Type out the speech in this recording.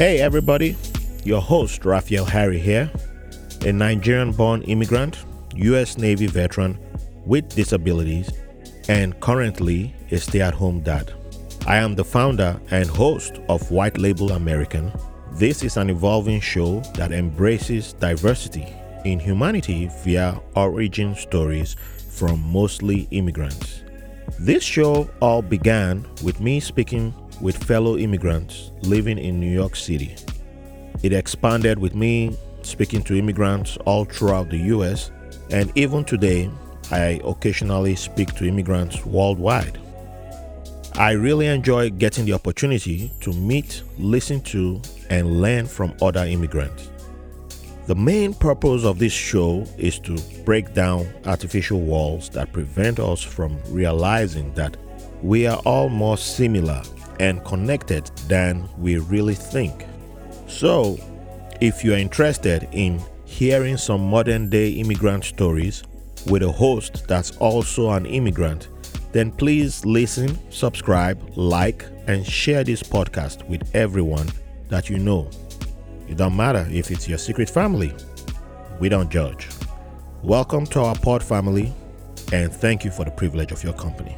Hey, everybody, your host, Raphael Harry here, a Nigerian born immigrant, U.S. Navy veteran with disabilities, and currently a stay at home dad. I am the founder and host of White Label American. This is an evolving show that embraces diversity in humanity via origin stories from mostly immigrants. This show all began with me speaking with fellow immigrants living in New York City. It expanded with me speaking to immigrants all throughout the US, and even today, I occasionally speak to immigrants worldwide. I really enjoy getting the opportunity to meet, listen to, and learn from other immigrants. The main purpose of this show is to break down artificial walls that prevent us from realizing that we are all more similar and connected than we really think. So, if you are interested in hearing some modern day immigrant stories with a host that's also an immigrant, then please listen, subscribe, like, and share this podcast with everyone that you know. It don't matter if it's your secret family, we don't judge. Welcome to our pod family, and thank you for the privilege of your company.